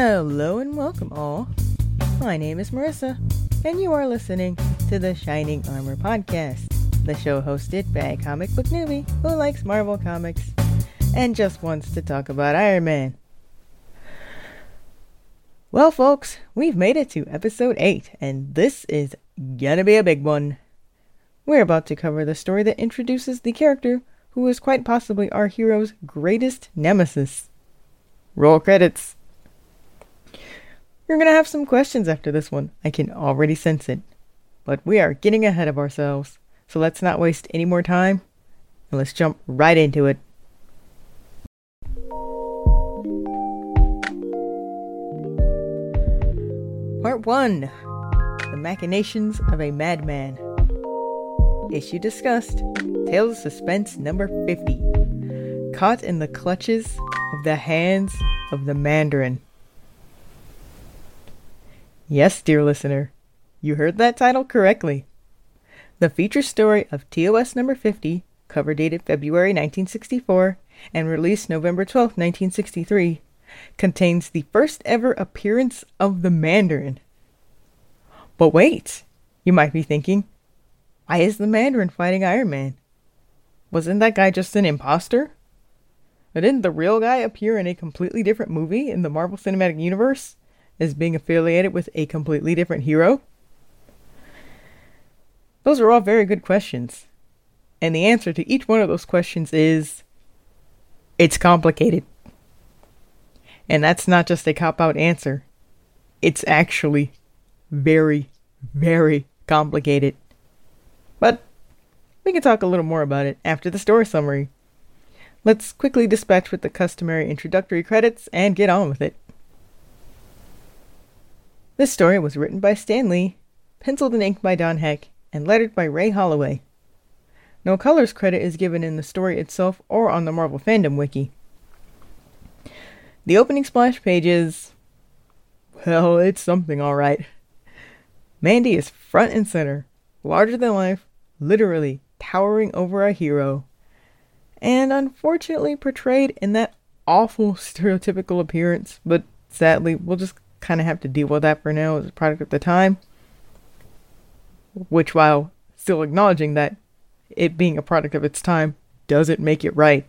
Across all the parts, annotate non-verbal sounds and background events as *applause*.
Hello and welcome all. My name is Marissa, and you are listening to the Shining Armor Podcast, the show hosted by a comic book newbie who likes Marvel Comics and just wants to talk about Iron Man. Well, folks, we've made it to episode 8, and this is gonna be a big one. We're about to cover the story that introduces the character who is quite possibly our hero's greatest nemesis. Roll credits. You're going to have some questions after this one. I can already sense it. But we are getting ahead of ourselves. So let's not waste any more time and let's jump right into it. Part 1 The Machinations of a Madman. Issue discussed Tales of Suspense number 50. Caught in the clutches of the hands of the Mandarin. Yes, dear listener, you heard that title correctly. The feature story of TOS number 50, cover dated February 1964 and released November 12, 1963, contains the first ever appearance of the Mandarin. But wait, you might be thinking, why is the Mandarin fighting Iron Man? Wasn't that guy just an imposter? didn't the real guy appear in a completely different movie in the Marvel Cinematic Universe? As being affiliated with a completely different hero? Those are all very good questions. And the answer to each one of those questions is it's complicated. And that's not just a cop out answer, it's actually very, very complicated. But we can talk a little more about it after the story summary. Let's quickly dispatch with the customary introductory credits and get on with it. This story was written by Stan Lee, penciled and inked by Don Heck, and lettered by Ray Holloway. No colors credit is given in the story itself or on the Marvel Fandom Wiki. The opening splash page is. Well, it's something alright. Mandy is front and center, larger than life, literally towering over our hero, and unfortunately portrayed in that awful stereotypical appearance, but sadly, we'll just kind of have to deal with that for now as a product of the time. Which, while still acknowledging that it being a product of its time, doesn't make it right.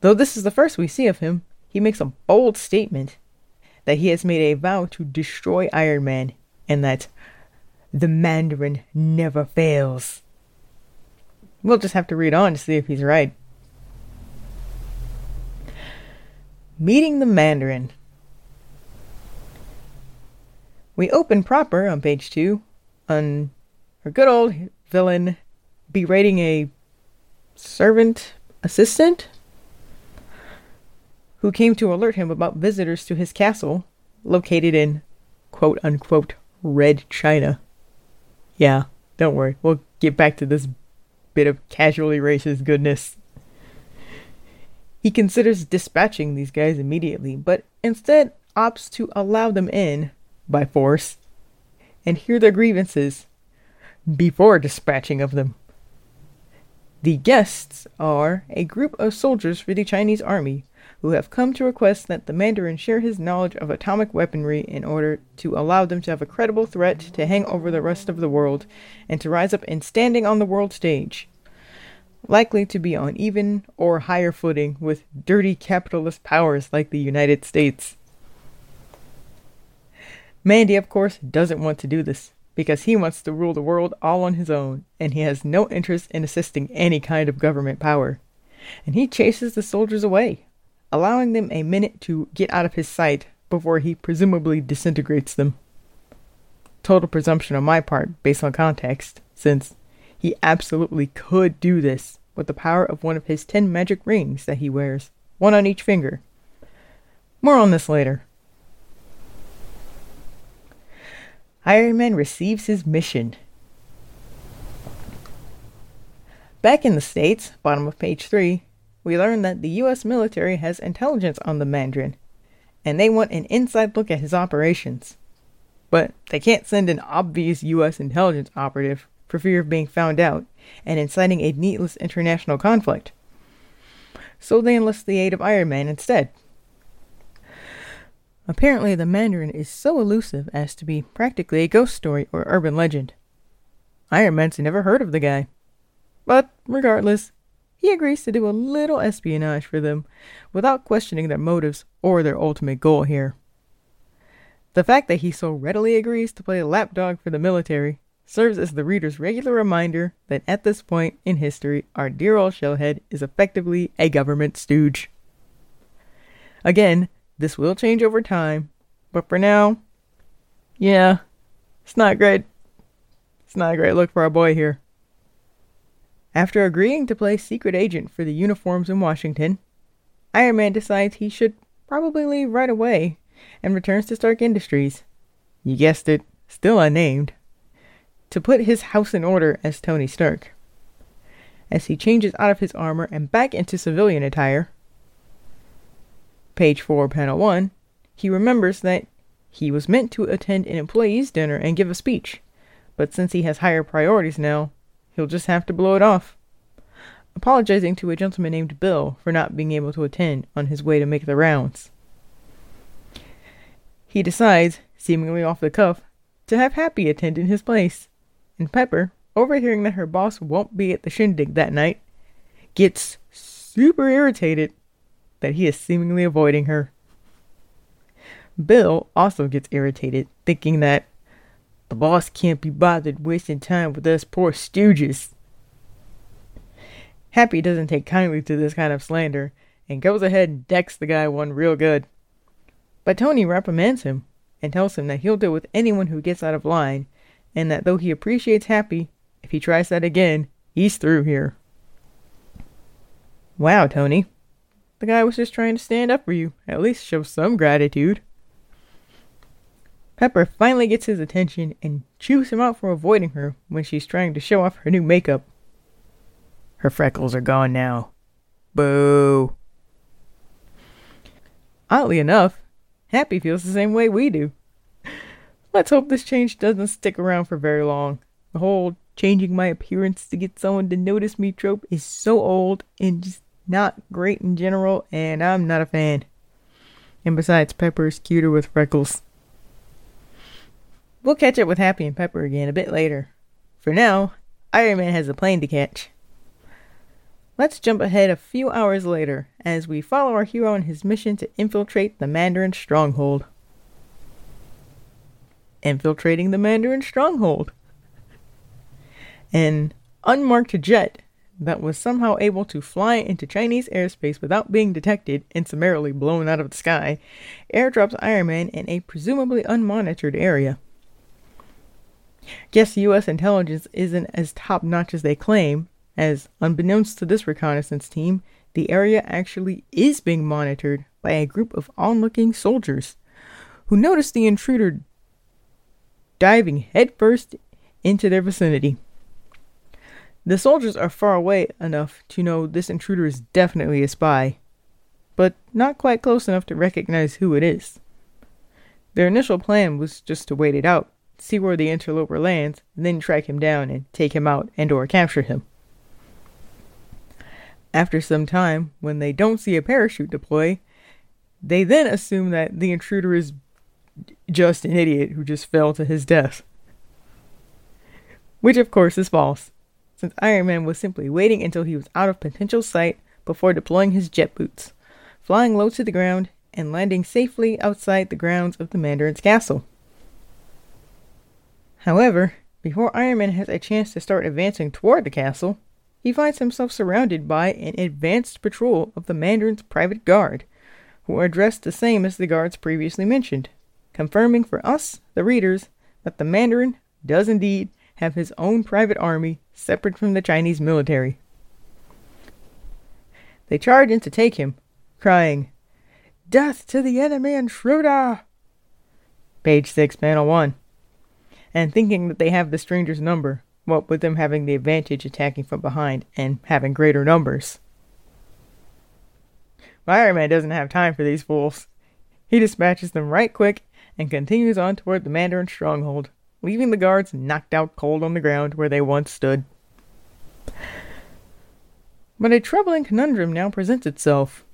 Though this is the first we see of him, he makes a bold statement that he has made a vow to destroy Iron Man and that the Mandarin never fails. We'll just have to read on to see if he's right. Meeting the Mandarin. We open proper on page two on our good old villain berating a servant assistant who came to alert him about visitors to his castle located in quote unquote red China. Yeah, don't worry, we'll get back to this bit of casually racist goodness. He considers dispatching these guys immediately, but instead opts to allow them in by force and hear their grievances before dispatching of them. The guests are a group of soldiers for the Chinese army who have come to request that the Mandarin share his knowledge of atomic weaponry in order to allow them to have a credible threat to hang over the rest of the world and to rise up in standing on the world stage likely to be on even or higher footing with dirty capitalist powers like the United States. Mandy, of course, doesn't want to do this because he wants to rule the world all on his own and he has no interest in assisting any kind of government power. And he chases the soldiers away, allowing them a minute to get out of his sight before he presumably disintegrates them. Total presumption on my part based on context, since he absolutely could do this with the power of one of his ten magic rings that he wears, one on each finger. More on this later. Iron Man receives his mission. Back in the States, bottom of page 3, we learn that the US military has intelligence on the Mandarin, and they want an inside look at his operations. But they can't send an obvious US intelligence operative for fear of being found out and inciting a needless international conflict. So they enlist the aid of Iron Man instead. Apparently, the Mandarin is so elusive as to be practically a ghost story or urban legend. Iron Man's never heard of the guy. But regardless, he agrees to do a little espionage for them without questioning their motives or their ultimate goal here. The fact that he so readily agrees to play lapdog for the military serves as the reader's regular reminder that at this point in history, our dear old Shellhead is effectively a government stooge. Again, this will change over time, but for now, yeah, it's not great. It's not a great look for our boy here. After agreeing to play secret agent for the uniforms in Washington, Iron Man decides he should probably leave right away and returns to Stark Industries. You guessed it, still unnamed to put his house in order as Tony Stark. As he changes out of his armor and back into civilian attire, page 4, panel 1, he remembers that he was meant to attend an employees' dinner and give a speech, but since he has higher priorities now, he'll just have to blow it off. Apologizing to a gentleman named Bill for not being able to attend on his way to make the rounds. He decides, seemingly off the cuff, to have Happy attend in his place and Pepper, overhearing that her boss won't be at the shindig that night, gets super irritated that he is seemingly avoiding her. Bill also gets irritated, thinking that the boss can't be bothered wasting time with us poor stooges. Happy doesn't take kindly to this kind of slander and goes ahead and decks the guy one real good. But Tony reprimands him and tells him that he'll deal with anyone who gets out of line and that though he appreciates Happy, if he tries that again, he's through here. Wow, Tony. The guy was just trying to stand up for you. At least show some gratitude. Pepper finally gets his attention and chews him out for avoiding her when she's trying to show off her new makeup. Her freckles are gone now. Boo. Oddly enough, Happy feels the same way we do. Let's hope this change doesn't stick around for very long. The whole changing my appearance to get someone to notice me trope is so old and just not great in general, and I'm not a fan. And besides, Pepper is cuter with freckles. We'll catch up with Happy and Pepper again a bit later. For now, Iron Man has a plane to catch. Let's jump ahead a few hours later as we follow our hero on his mission to infiltrate the Mandarin stronghold infiltrating the Mandarin stronghold. An unmarked jet that was somehow able to fly into Chinese airspace without being detected and summarily blown out of the sky airdrops Iron Man in a presumably unmonitored area. Guess US intelligence isn't as top notch as they claim, as unbeknownst to this reconnaissance team, the area actually is being monitored by a group of onlooking soldiers who notice the intruder diving headfirst into their vicinity. The soldiers are far away enough to know this intruder is definitely a spy, but not quite close enough to recognize who it is. Their initial plan was just to wait it out, see where the interloper lands, and then track him down and take him out and or capture him. After some time, when they don't see a parachute deploy, they then assume that the intruder is just an idiot who just fell to his death. Which, of course, is false, since Iron Man was simply waiting until he was out of potential sight before deploying his jet boots, flying low to the ground, and landing safely outside the grounds of the Mandarin's castle. However, before Iron Man has a chance to start advancing toward the castle, he finds himself surrounded by an advanced patrol of the Mandarin's private guard, who are dressed the same as the guards previously mentioned confirming for us, the readers, that the Mandarin does indeed have his own private army separate from the Chinese military. They charge in to take him, crying, Death to the enemy intruder! Page 6, panel 1. And thinking that they have the stranger's number, what with them having the advantage attacking from behind and having greater numbers. Iron Man doesn't have time for these fools. He dispatches them right quick and continues on toward the Mandarin stronghold, leaving the guards knocked out cold on the ground where they once stood. But a troubling conundrum now presents itself.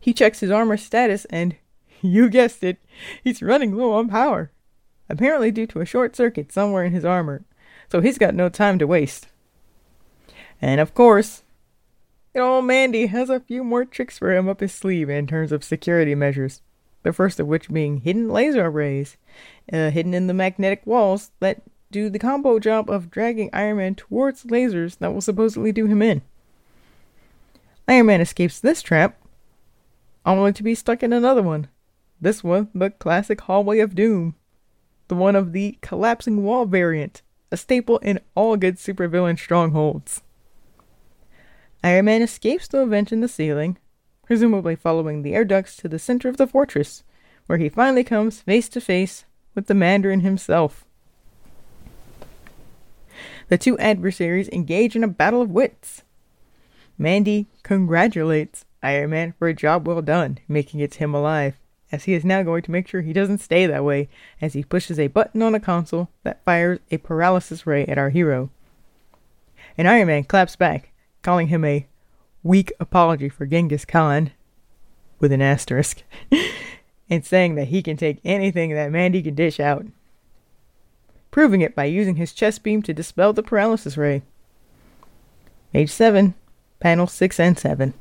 He checks his armor status and *laughs* You guessed it, he's running low on power. Apparently, due to a short circuit somewhere in his armor, so he's got no time to waste. And of course, old Mandy has a few more tricks for him up his sleeve in terms of security measures. The first of which being hidden laser arrays, uh, hidden in the magnetic walls that do the combo job of dragging Iron Man towards lasers that will supposedly do him in. Iron Man escapes this trap, only to be stuck in another one. This one, the classic hallway of doom. The one of the collapsing wall variant, a staple in all good supervillain strongholds. Iron Man escapes a vent in the ceiling, presumably following the air ducts to the center of the fortress, where he finally comes face to face with the Mandarin himself. The two adversaries engage in a battle of wits. Mandy congratulates Iron Man for a job well done, making it him alive, as he is now going to make sure he doesn't stay that way as he pushes a button on a console that fires a paralysis ray at our hero. And Iron Man claps back, calling him a weak apology for Genghis Khan, with an asterisk, *laughs* and saying that he can take anything that Mandy can dish out, proving it by using his chest beam to dispel the paralysis ray. Page 7, panels 6 and 7.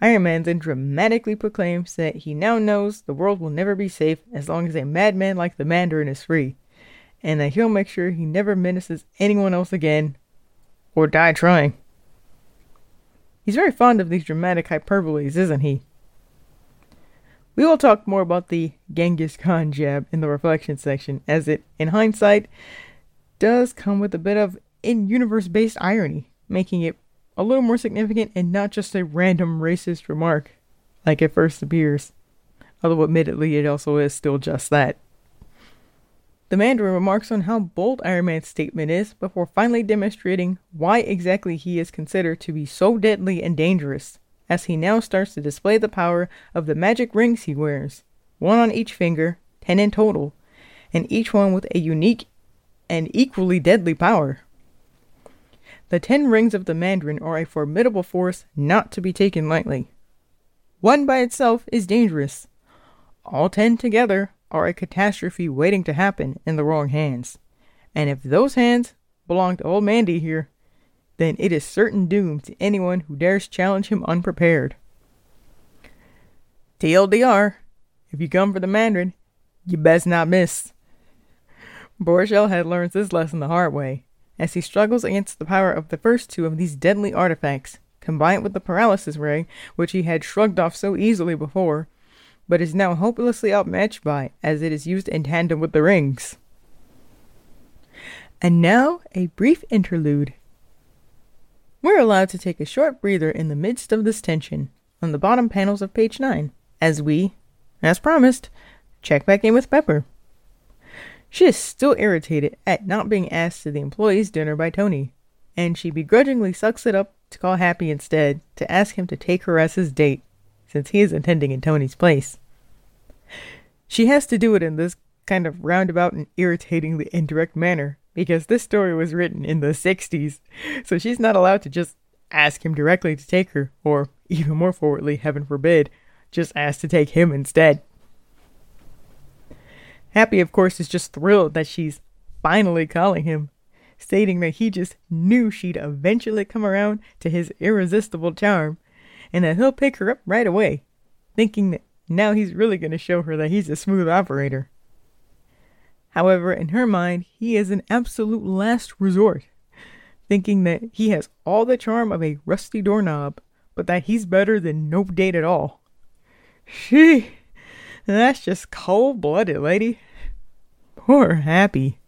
Iron Man then dramatically proclaims that he now knows the world will never be safe as long as a madman like the Mandarin is free, and that he'll make sure he never menaces anyone else again, or die trying. He's very fond of these dramatic hyperboles, isn't he? We will talk more about the Genghis Khan jab in the reflection section, as it, in hindsight, does come with a bit of in universe based irony, making it a little more significant and not just a random racist remark like it first appears. Although, admittedly, it also is still just that. The Mandarin remarks on how bold Iron Man's statement is before finally demonstrating why exactly he is considered to be so deadly and dangerous, as he now starts to display the power of the magic rings he wears, one on each finger, ten in total, and each one with a unique and equally deadly power. The ten rings of the Mandarin are a formidable force not to be taken lightly. One by itself is dangerous. All ten together are a catastrophe waiting to happen in the wrong hands. And if those hands belong to old Mandy here, then it is certain doom to anyone who dares challenge him unprepared. TLDR, if you come for the Mandarin, you best not miss. Boris had learns this lesson the hard way, as he struggles against the power of the first two of these deadly artifacts, combined with the paralysis ray, which he had shrugged off so easily before, but is now hopelessly outmatched by, as it is used in tandem with the rings. And now, a brief interlude. We're allowed to take a short breather in the midst of this tension on the bottom panels of page 9, as we, as promised, check back in with Pepper. She is still irritated at not being asked to the employees' dinner by Tony, and she begrudgingly sucks it up to call Happy instead to ask him to take her as his date since he is attending in Tony's place. She has to do it in this kind of roundabout and irritatingly indirect manner because this story was written in the 60s, so she's not allowed to just ask him directly to take her, or even more forwardly, heaven forbid, just ask to take him instead. Happy, of course, is just thrilled that she's finally calling him, stating that he just knew she'd eventually come around to his irresistible charm and that he'll pick her up right away, thinking that now he's really going to show her that he's a smooth operator. However, in her mind, he is an absolute last resort, thinking that he has all the charm of a rusty doorknob, but that he's better than no date at all. She, that's just cold blooded, lady. Poor Happy.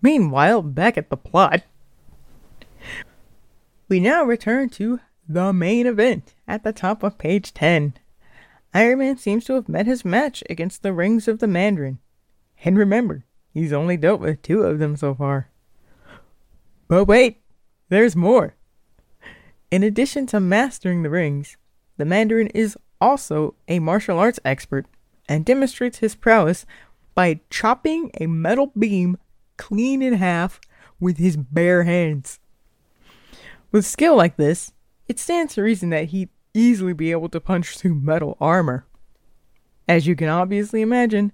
Meanwhile, back at the plot, we now return to the main event at the top of page 10. Iron Man seems to have met his match against the rings of the Mandarin. And remember, he's only dealt with two of them so far. But wait, there's more. In addition to mastering the rings, the Mandarin is also a martial arts expert and demonstrates his prowess by chopping a metal beam clean in half with his bare hands. With skill like this, it stands to reason that he'd easily be able to punch through metal armor. As you can obviously imagine,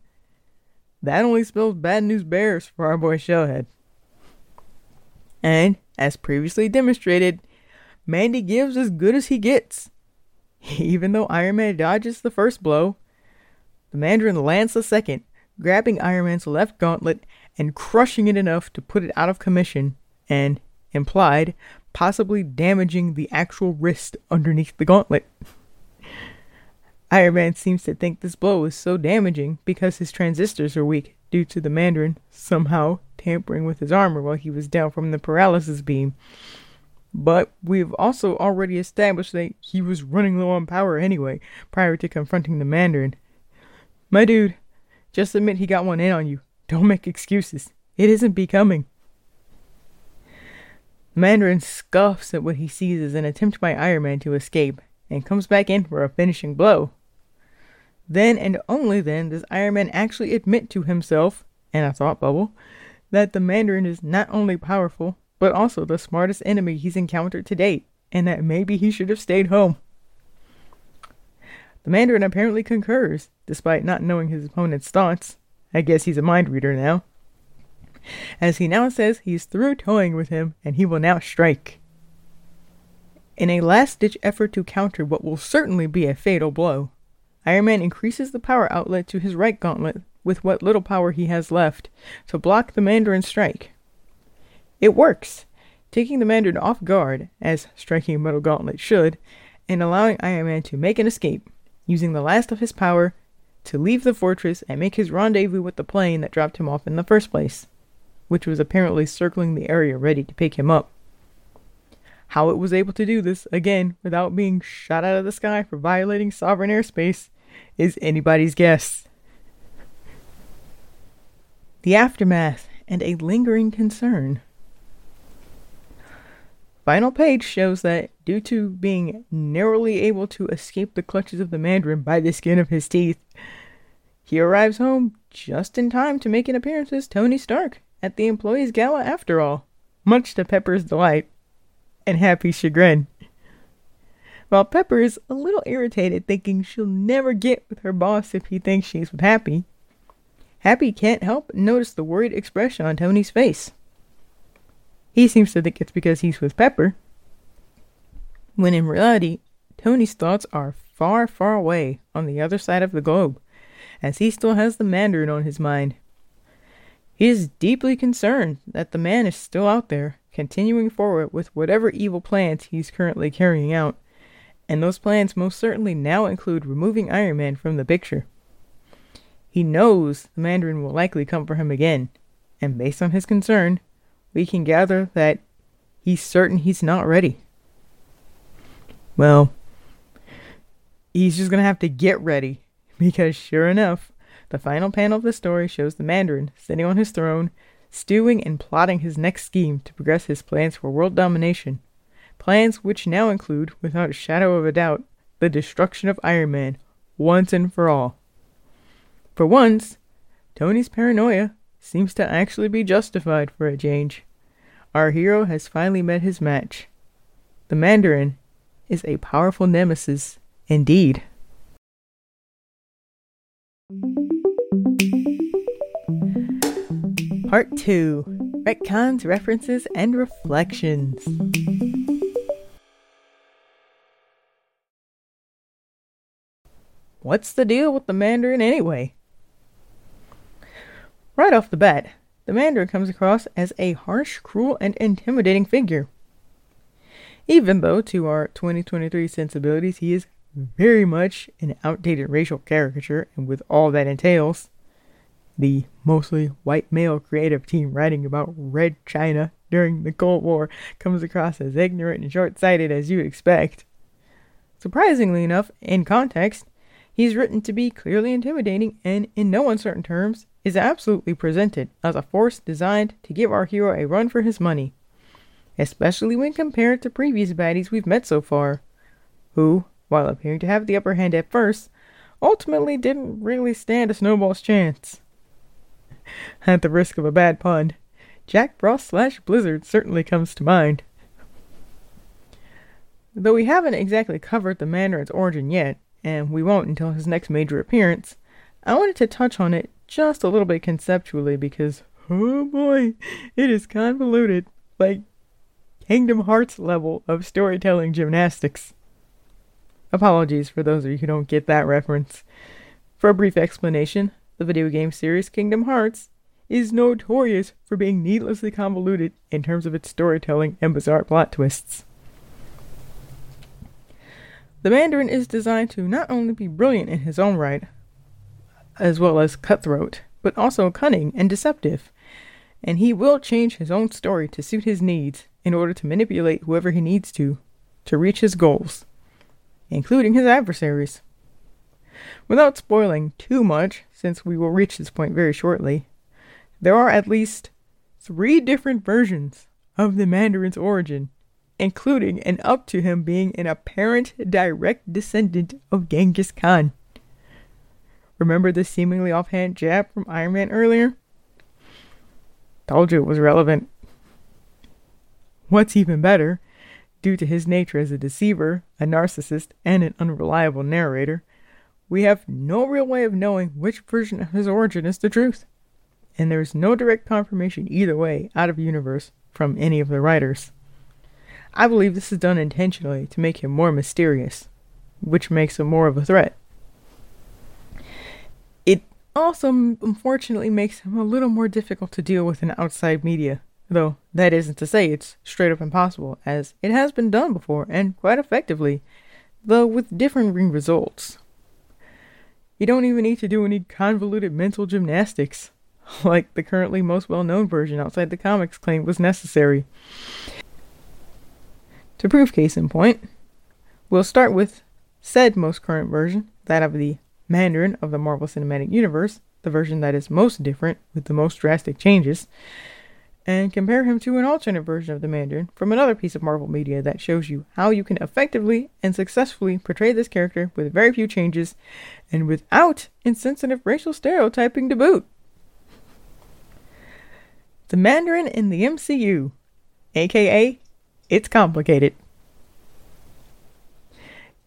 that only spells bad news bears for our boy Shellhead. And, as previously demonstrated, Mandy gives as good as he gets. *laughs* Even though Iron Man dodges the first blow, the Mandarin lands the second, grabbing Iron Man's left gauntlet and crushing it enough to put it out of commission and, implied, possibly damaging the actual wrist underneath the gauntlet. Iron Man seems to think this blow is so damaging because his transistors are weak due to the Mandarin somehow tampering with his armor while he was down from the paralysis beam. But we've also already established that he was running low on power anyway prior to confronting the Mandarin. My dude, just admit he got one in on you. Don't make excuses. It isn't becoming. Mandarin scoffs at what he sees as an attempt by Iron Man to escape and comes back in for a finishing blow. Then and only then does Iron Man actually admit to himself, in a thought bubble, that the Mandarin is not only powerful, but also the smartest enemy he's encountered to date, and that maybe he should have stayed home. The Mandarin apparently concurs, despite not knowing his opponent's thoughts. I guess he's a mind reader now. As he now says he's through toying with him and he will now strike. In a last ditch effort to counter what will certainly be a fatal blow, Iron Man increases the power outlet to his right gauntlet with what little power he has left to block the Mandarin's strike. It works, taking the Mandarin off guard, as striking a metal gauntlet should, and allowing Iron Man to make an escape, using the last of his power to leave the fortress and make his rendezvous with the plane that dropped him off in the first place, which was apparently circling the area ready to pick him up. How it was able to do this, again, without being shot out of the sky for violating sovereign airspace, is anybody's guess. The aftermath and a lingering concern. Final page shows that, due to being narrowly able to escape the clutches of the Mandarin by the skin of his teeth, he arrives home just in time to make an appearance as Tony Stark at the employees' gala after all, much to Pepper's delight and Happy's chagrin. While Pepper is a little irritated, thinking she'll never get with her boss if he thinks she's with Happy, Happy can't help but notice the worried expression on Tony's face. He seems to think it's because he's with Pepper, when in reality, Tony's thoughts are far, far away on the other side of the globe, as he still has the Mandarin on his mind. He is deeply concerned that the man is still out there, continuing forward with whatever evil plans he's currently carrying out, and those plans most certainly now include removing Iron Man from the picture. He knows the Mandarin will likely come for him again, and based on his concern, we can gather that he's certain he's not ready. Well, he's just gonna have to get ready, *laughs* because sure enough, the final panel of the story shows the Mandarin sitting on his throne, stewing and plotting his next scheme to progress his plans for world domination Plans which now include, without a shadow of a doubt, the destruction of Iron Man once and for all. For once, Tony's paranoia seems to actually be justified for a change. Our hero has finally met his match. The Mandarin is a powerful nemesis indeed. Part 2 Retcons, References, and Reflections. What's the deal with the Mandarin anyway? Right off the bat, the Mandarin comes across as a harsh, cruel, and intimidating figure. Even though, to our 2023 sensibilities, he is very much an outdated racial caricature, and with all that entails, the mostly white male creative team writing about Red China during the Cold War comes across as ignorant and short sighted as you'd expect. Surprisingly enough, in context, He's written to be clearly intimidating and, in no uncertain terms, is absolutely presented as a force designed to give our hero a run for his money, especially when compared to previous baddies we've met so far, who, while appearing to have the upper hand at first, ultimately didn't really stand a snowball's chance. *laughs* At the risk of a bad pun, Jack Frost slash Blizzard certainly comes to mind. Though we haven't exactly covered the Mandarin's origin yet, and we won't until his next major appearance, I wanted to touch on it just a little bit conceptually because, oh boy, it is convoluted, like Kingdom Hearts level of storytelling gymnastics. Apologies for those of you who don't get that reference. For a brief explanation, the video game series Kingdom Hearts is notorious for being needlessly convoluted in terms of its storytelling and bizarre plot twists. The Mandarin is designed to not only be brilliant in his own right, as well as cutthroat, but also cunning and deceptive, and he will change his own story to suit his needs in order to manipulate whoever he needs to to reach his goals, including his adversaries. Without spoiling too much, since we will reach this point very shortly, there are at least three different versions of the Mandarin's origin, including and up to him being an apparent direct descendant of Genghis Khan. Remember the seemingly offhand jab from Iron Man earlier? Told you it was relevant. What's even better, due to his nature as a deceiver, a narcissist, and an unreliable narrator, we have no real way of knowing which version of his origin is the truth. And there is no direct confirmation either way out of universe from any of the writers. I believe this is done intentionally to make him more mysterious, which makes him more of a threat. It also, unfortunately, makes him a little more difficult to deal with in outside media, though that isn't to say it's straight up impossible, as it has been done before and quite effectively, though with differing results. You don't even need to do any convoluted mental gymnastics, *laughs* like the currently most well known version outside the comics claimed was necessary. To prove case in point, we'll start with said most current version, that of the Mandarin of the Marvel Cinematic Universe, the version that is most different with the most drastic changes, and compare him to an alternate version of the Mandarin from another piece of Marvel media that shows you how you can effectively and successfully portray this character with very few changes and without insensitive racial stereotyping to boot. The Mandarin in the MCU, aka It's Complicated.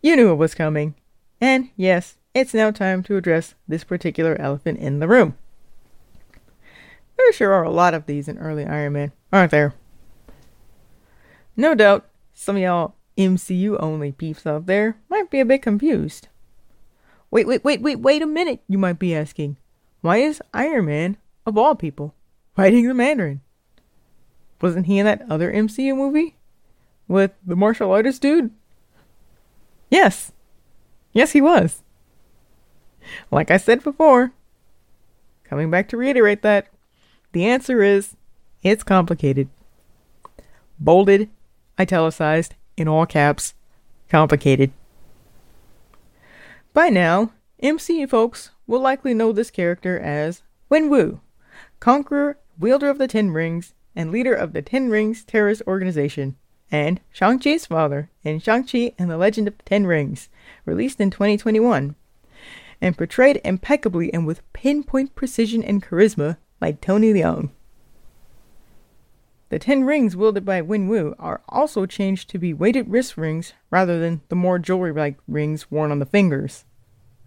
You knew it was coming, and yes, it's now time to address this particular elephant in the room. There sure are a lot of these in early Iron Man, aren't there? No doubt, some of y'all MCU only peeps out there might be a bit confused. Wait, wait, wait, wait, wait a minute, you might be asking. Why is Iron Man, of all people, fighting the Mandarin? Wasn't he in that other MCU movie? With the martial artist dude? Yes. Yes, he was. Like I said before, coming back to reiterate that, the answer is it's complicated. Bolded, italicized, in all caps, complicated. By now, MCU folks will likely know this character as Wenwu, conqueror, wielder of the Ten Rings, and leader of the Ten Rings terrorist organization, and Shang-Chi's father in Shang-Chi and the Legend of the Ten Rings, released in 2021, and portrayed impeccably and with pinpoint precision and charisma by Tony Leung. The ten rings wielded by Win Wenwu are also changed to be weighted wrist rings rather than the more jewelry like rings worn on the fingers.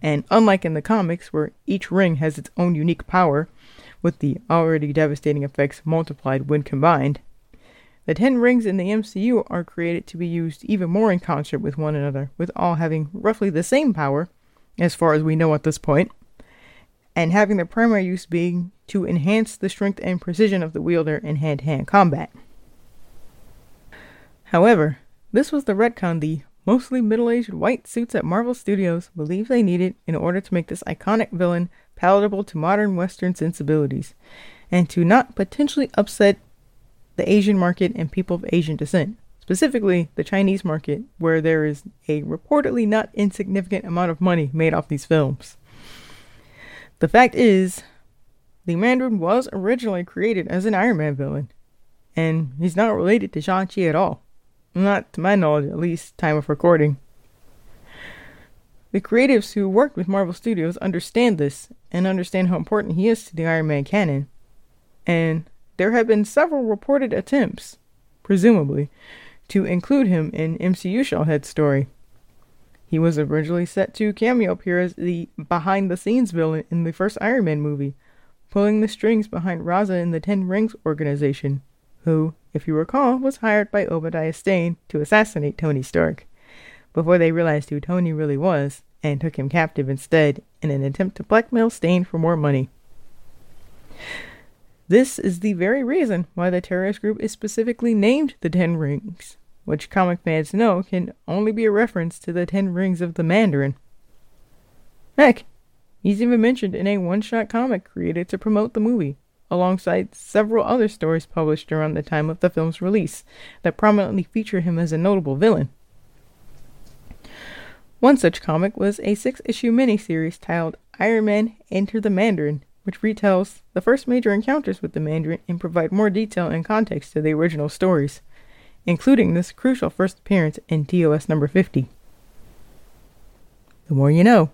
And unlike in the comics, where each ring has its own unique power, with the already devastating effects multiplied when combined, the ten rings in the MCU are created to be used even more in concert with one another, with all having roughly the same power, as far as we know at this point, and having their primary use being to enhance the strength and precision of the wielder in hand to hand combat. However, this was the retcon the mostly middle aged white suits at Marvel Studios believed they needed in order to make this iconic villain palatable to modern Western sensibilities, and to not potentially upset the Asian market and people of Asian descent, specifically the Chinese market, where there is a reportedly not insignificant amount of money made off these films. The fact is, the Mandarin was originally created as an Iron Man villain, and he's not related to Shang-Chi at all. Not to my knowledge, at least, time of recording. The creatives who worked with Marvel Studios understand this and understand how important he is to the Iron Man canon. And there have been several reported attempts, presumably, to include him in MCU Shellhead's story. He was originally set to cameo appear as the behind the scenes villain in the first Iron Man movie, pulling the strings behind Raza in the Ten Rings organization, who, if you recall, was hired by Obadiah Stane to assassinate Tony Stark, before they realized who Tony really was and took him captive instead in an attempt to blackmail Stane for more money. This is the very reason why the terrorist group is specifically named the Ten Rings, which comic fans know can only be a reference to the Ten Rings of the Mandarin. Heck, he's even mentioned in a one shot comic created to promote the movie, alongside several other stories published around the time of the film's release that prominently feature him as a notable villain. One such comic was a six issue miniseries titled Iron Man Enter the Mandarin, which retells the first major encounters with the Mandarin and provide more detail and context to the original stories, including this crucial first appearance in TOS number 50. The more you know.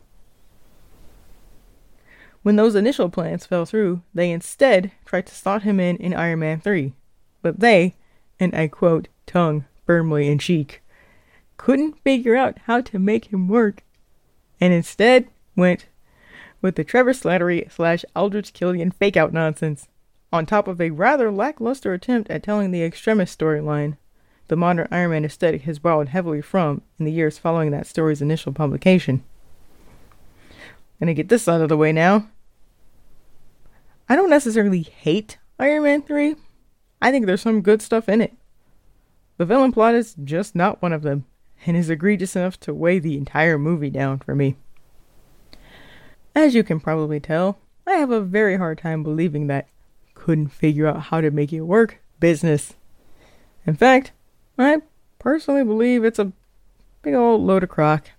When those initial plans fell through, they instead tried to slot him in in Iron Man 3. But they, and I quote, tongue firmly in cheek, couldn't figure out how to make him work, and instead went with the Trevor Slattery slash Aldrich Killian fake out nonsense, on top of a rather lackluster attempt at telling the Extremis storyline the modern Iron Man aesthetic has borrowed heavily from in the years following that story's initial publication. Gonna get this out of the way now. I don't necessarily hate Iron Man 3. I think there's some good stuff in it. The villain plot is just not one of them and is egregious enough to weigh the entire movie down for me. As you can probably tell, I have a very hard time believing that couldn't figure out how to make it work business. In fact, I personally believe it's a big old load of crock.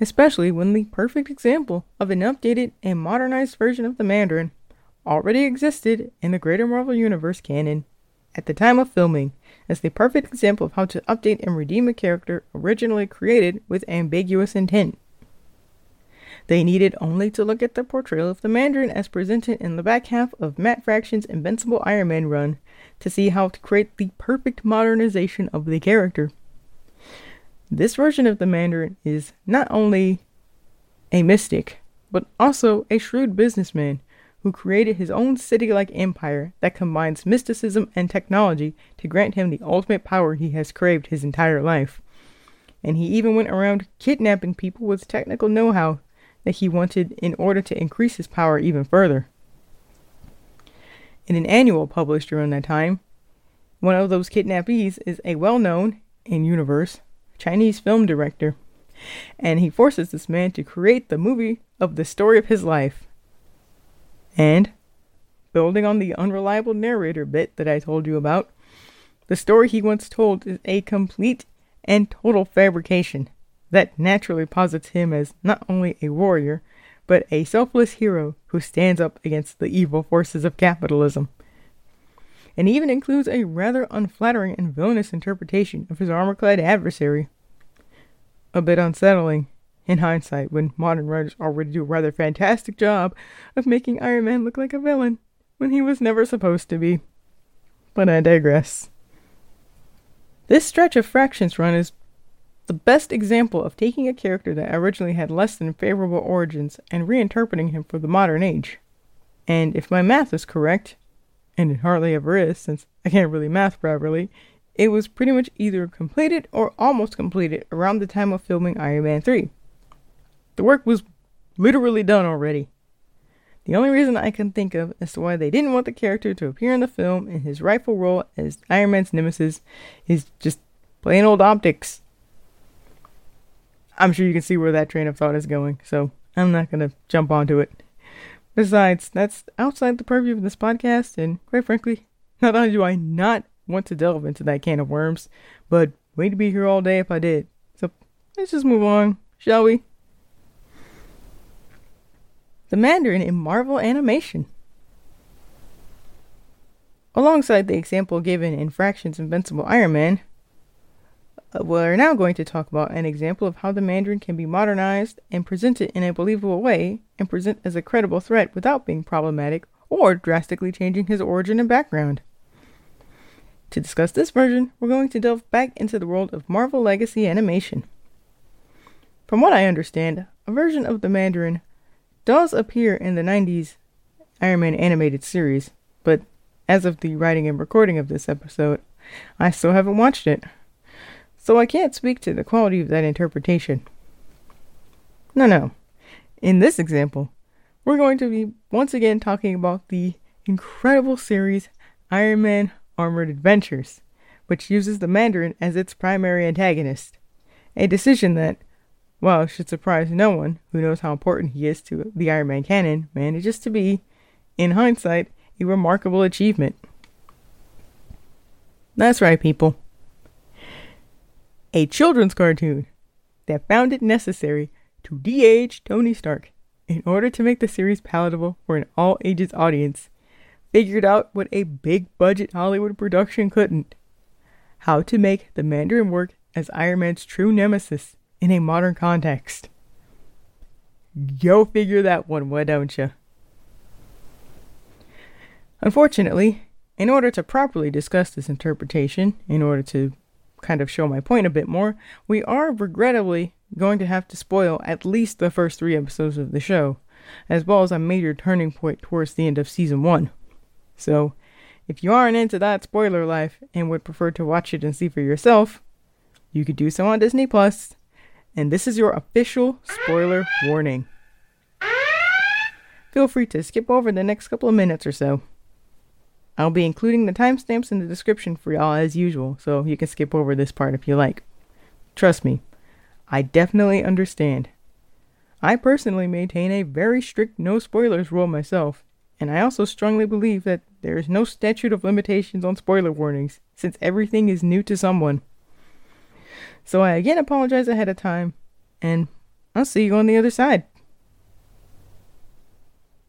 Especially when the perfect example of an updated and modernized version of the Mandarin already existed in the greater Marvel Universe canon at the time of filming as the perfect example of how to update and redeem a character originally created with ambiguous intent. They needed only to look at the portrayal of the Mandarin as presented in the back half of Matt Fraction's Invincible Iron Man run to see how to create the perfect modernization of the character. This version of the Mandarin is not only a mystic, but also a shrewd businessman who created his own city like empire that combines mysticism and technology to grant him the ultimate power he has craved his entire life. And he even went around kidnapping people with technical know how that he wanted in order to increase his power even further. In an annual published around that time, one of those kidnappees is a well known, in universe, Chinese film director, and he forces this man to create the movie of the story of his life. And, building on the unreliable narrator bit that I told you about, the story he once told is a complete and total fabrication that naturally posits him as not only a warrior, but a selfless hero who stands up against the evil forces of capitalism. And even includes a rather unflattering and villainous interpretation of his armor clad adversary. A bit unsettling, in hindsight, when modern writers already do a rather fantastic job of making Iron Man look like a villain when he was never supposed to be. But I digress. This stretch of Fraction's run is the best example of taking a character that originally had less than favorable origins and reinterpreting him for the modern age. And if my math is correct, and it hardly ever is since I can't really math properly, it was pretty much either completed or almost completed around the time of filming Iron Man 3. The work was literally done already. The only reason I can think of as to why they didn't want the character to appear in the film in his rightful role as Iron Man's nemesis is just plain old optics. I'm sure you can see where that train of thought is going, so I'm not going to jump onto it. Besides, that's outside the purview of this podcast, and quite frankly, not only do I not want to delve into that can of worms, but wait to be here all day if I did. So let's just move on, shall we? the Mandarin in Marvel animation. Alongside the example given in Fraction's Invincible Iron Man, we're now going to talk about an example of how the Mandarin can be modernized and presented in a believable way and present as a credible threat without being problematic or drastically changing his origin and background. To discuss this version, we're going to delve back into the world of Marvel Legacy animation. From what I understand, a version of the Mandarin does appear in the 90s Iron Man animated series, but as of the writing and recording of this episode, I still haven't watched it. So I can't speak to the quality of that interpretation. No, no. In this example, we're going to be once again talking about the incredible series Iron Man Armored Adventures, which uses the Mandarin as its primary antagonist. A decision that, well, should surprise no one who knows how important he is to the Iron Man canon, manages to be, in hindsight, a remarkable achievement. That's right, people. A children's cartoon that found it necessary to de age Tony Stark in order to make the series palatable for an all ages audience figured out what a big budget Hollywood production couldn't how to make the Mandarin work as Iron Man's true nemesis in a modern context. Go figure that one, why don't you? Unfortunately, in order to properly discuss this interpretation, in order to kind of show my point a bit more, we are regrettably going to have to spoil at least the first three episodes of the show, as well as a major turning point towards the end of season one. So, if you aren't into that spoiler life and would prefer to watch it and see for yourself, you could do so on Disney Plus. And this is your official spoiler warning. Feel free to skip over the next couple of minutes or so. I'll be including the timestamps in the description for y'all as usual, so you can skip over this part if you like. Trust me, I definitely understand. I personally maintain a very strict no spoilers rule myself, and I also strongly believe that there is no statute of limitations on spoiler warnings, since everything is new to someone. So I again apologize ahead of time, and I'll see you on the other side.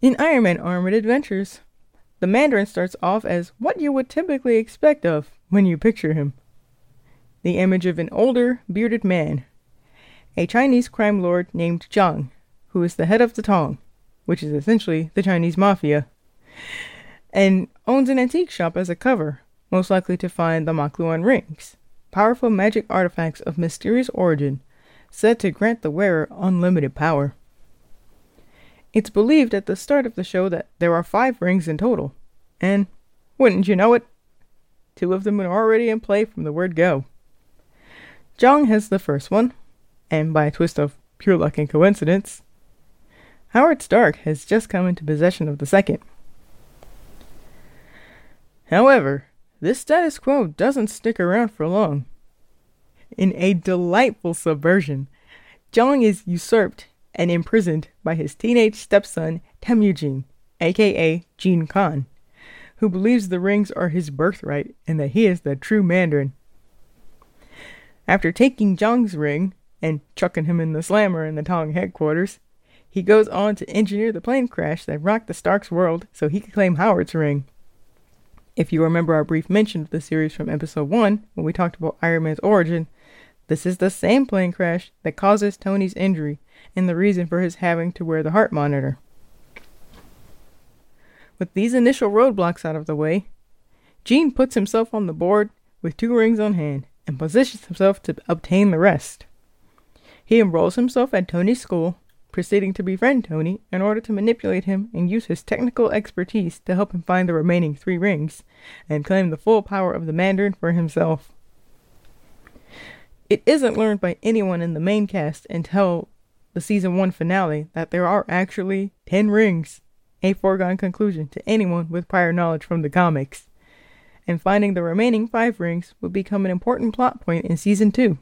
In Iron Man Armored Adventures, the Mandarin starts off as what you would typically expect of when you picture him the image of an older, bearded man, a Chinese crime lord named Zhang, who is the head of the Tong which is essentially the Chinese mafia, and owns an antique shop as a cover, most likely to find the Makluan rings, powerful magic artifacts of mysterious origin, said to grant the wearer unlimited power. It's believed at the start of the show that there are five rings in total, and wouldn't you know it, two of them are already in play from the word go. Zhang has the first one, and by a twist of pure luck and coincidence, Howard Stark has just come into possession of the second. However, this status quo doesn't stick around for long. In a delightful subversion, Zhang is usurped and imprisoned by his teenage stepson Temujin, aka Gene Khan, who believes the rings are his birthright and that he is the true Mandarin. After taking Zhang's ring and chucking him in the slammer in the Tong headquarters, he goes on to engineer the plane crash that rocked the Stark's world so he could claim Howard's ring. If you remember our brief mention of the series from episode 1, when we talked about Iron Man's origin, this is the same plane crash that causes Tony's injury and the reason for his having to wear the heart monitor. With these initial roadblocks out of the way, Gene puts himself on the board with two rings on hand and positions himself to obtain the rest. He enrolls himself at Tony's school proceeding to befriend Tony in order to manipulate him and use his technical expertise to help him find the remaining three rings and claim the full power of the Mandarin for himself. It isn't learned by anyone in the main cast until the season 1 finale that there are actually 10 rings, a foregone conclusion to anyone with prior knowledge from the comics. And finding the remaining 5 rings would become an important plot point in season 2.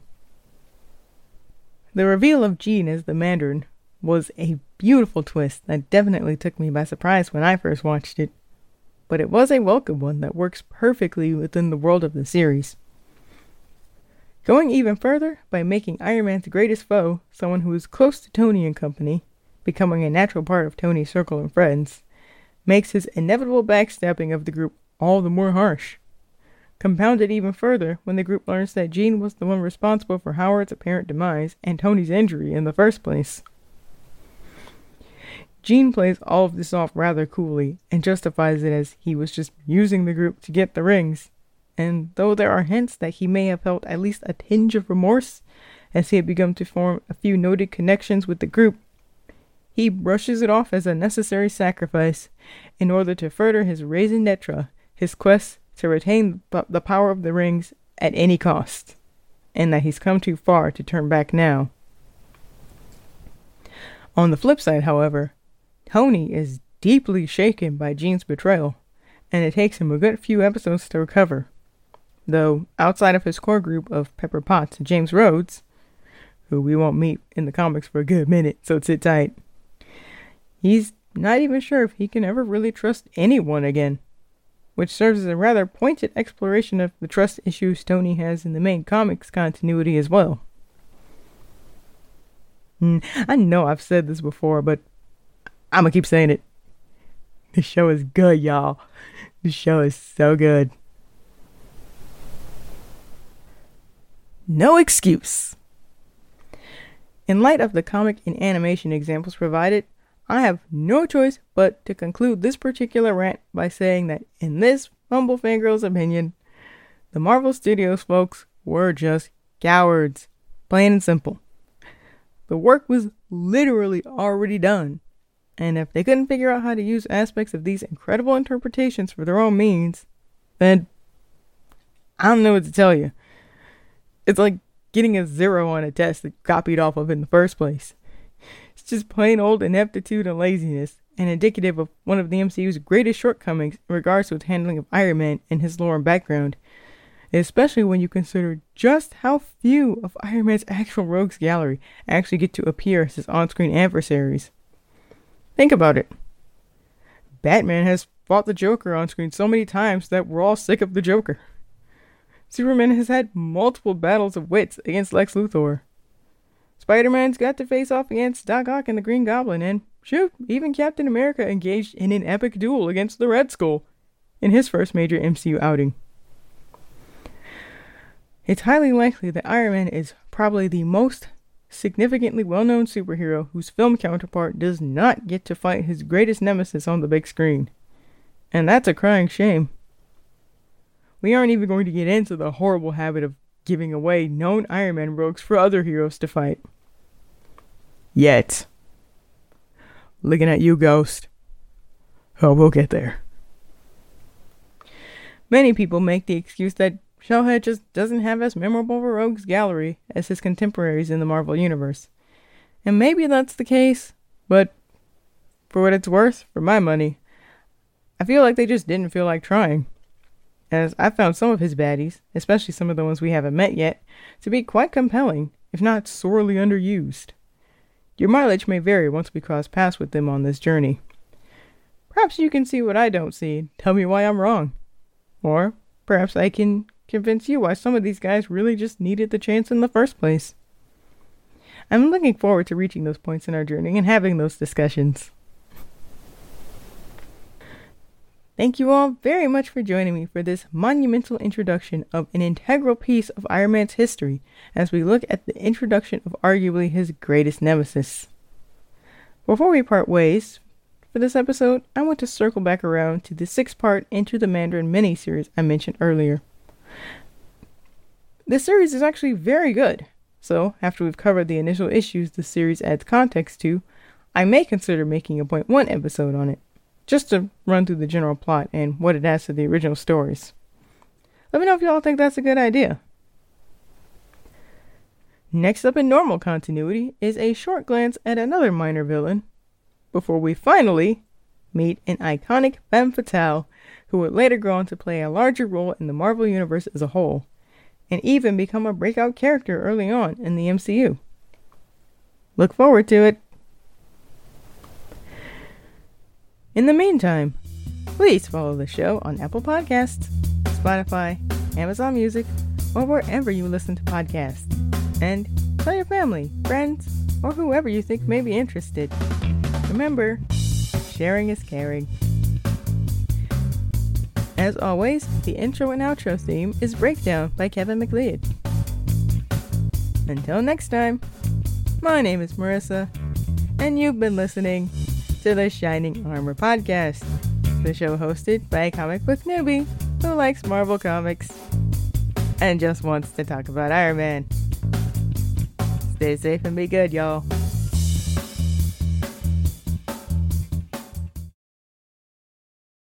The reveal of Gene as the Mandarin was a beautiful twist that definitely took me by surprise when I first watched it, but it was a welcome one that works perfectly within the world of the series. Going even further by making Iron Man's greatest foe someone who is close to Tony and company, becoming a natural part of Tony's circle of friends, makes his inevitable backstabbing of the group all the more harsh. Compounded even further when the group learns that Gene was the one responsible for Howard's apparent demise and Tony's injury in the first place. Gene plays all of this off rather coolly and justifies it as he was just using the group to get the rings, and though there are hints that he may have felt at least a tinge of remorse as he had begun to form a few noted connections with the group, he brushes it off as a necessary sacrifice in order to further his raison d'etre, his quest to retain the power of the rings at any cost, and that he's come too far to turn back now. On the flip side, however, Tony is deeply shaken by Gene's betrayal, and it takes him a good few episodes to recover. Though, outside of his core group of Pepper Potts and James Rhodes, who we won't meet in the comics for a good minute, so sit tight, he's not even sure if he can ever really trust anyone again, which serves as a rather pointed exploration of the trust issues Tony has in the main comics continuity as well. Mm, I know I've said this before, but I'm gonna keep saying it. The show is good, y'all. The show is so good. No excuse. In light of the comic and animation examples provided, I have no choice but to conclude this particular rant by saying that, in this humble fangirl's opinion, the Marvel Studios folks were just cowards. Plain and simple. The work was literally already done, and if they couldn't figure out how to use aspects of these incredible interpretations for their own means, then I don't know what to tell you. It's like getting a zero on a test that copied off of in the first place. It's just plain old ineptitude and laziness, and indicative of one of the MCU's greatest shortcomings in regards to its handling of Iron Man and his lore and background, especially when you consider just how few of Iron Man's actual rogues gallery actually get to appear as his on-screen adversaries. Think about it. Batman has fought the Joker on screen so many times that we're all sick of the Joker. Superman has had multiple battles of wits against Lex Luthor. Spider Man's got to face off against Doc Ock and the Green Goblin, and shoot, even Captain America engaged in an epic duel against the Red Skull in his first major MCU outing. It's highly likely that Iron Man is probably the most significantly well known superhero whose film counterpart does not get to fight his greatest nemesis on the big screen. And that's a crying shame. We aren't even going to get into the horrible habit of giving away known Iron Man rogues for other heroes to fight. Yet. Looking at you, Ghost. Oh, we'll get there. Many people make the excuse that Shellhead just doesn't have as memorable of a rogues gallery as his contemporaries in the Marvel Universe. And maybe that's the case, but for what it's worth, for my money, I feel like they just didn't feel like trying as I found some of his baddies, especially some of the ones we haven't met yet, to be quite compelling, if not sorely underused. Your mileage may vary once we cross paths with them on this journey. Perhaps you can see what I don't see, and tell me why I'm wrong. Or perhaps I can convince you why some of these guys really just needed the chance in the first place. I'm looking forward to reaching those points in our journey and having those discussions. Thank you all very much for joining me for this monumental introduction of an integral piece of Iron Man's history as we look at the introduction of arguably his greatest nemesis. Before we part ways, for this episode, I want to circle back around to the six part Enter the Mandarin miniseries I mentioned earlier. This series is actually very good, so after we've covered the initial issues the series adds context to, I may consider making a point one episode on it just to run through the general plot and what it adds to the original stories. Let me know if y'all think that's a good idea. Next up in normal continuity is a short glance at another minor villain, before we finally meet an iconic femme fatale who would later go on to play a larger role in the Marvel Universe as a whole, and even become a breakout character early on in the MCU. Look forward to it. In the meantime, please follow the show on Apple Podcasts, Spotify, Amazon Music, or wherever you listen to podcasts. And tell your family, friends, or whoever you think may be interested. Remember, sharing is caring. As always, the intro and outro theme is Breakdown by Kevin MacLeod. Until next time, my name is Marissa, and you've been listening to the Shining Armor Podcast, the show hosted by a comic book newbie who likes Marvel Comics and just wants to talk about Iron Man. Stay safe and be good, y'all.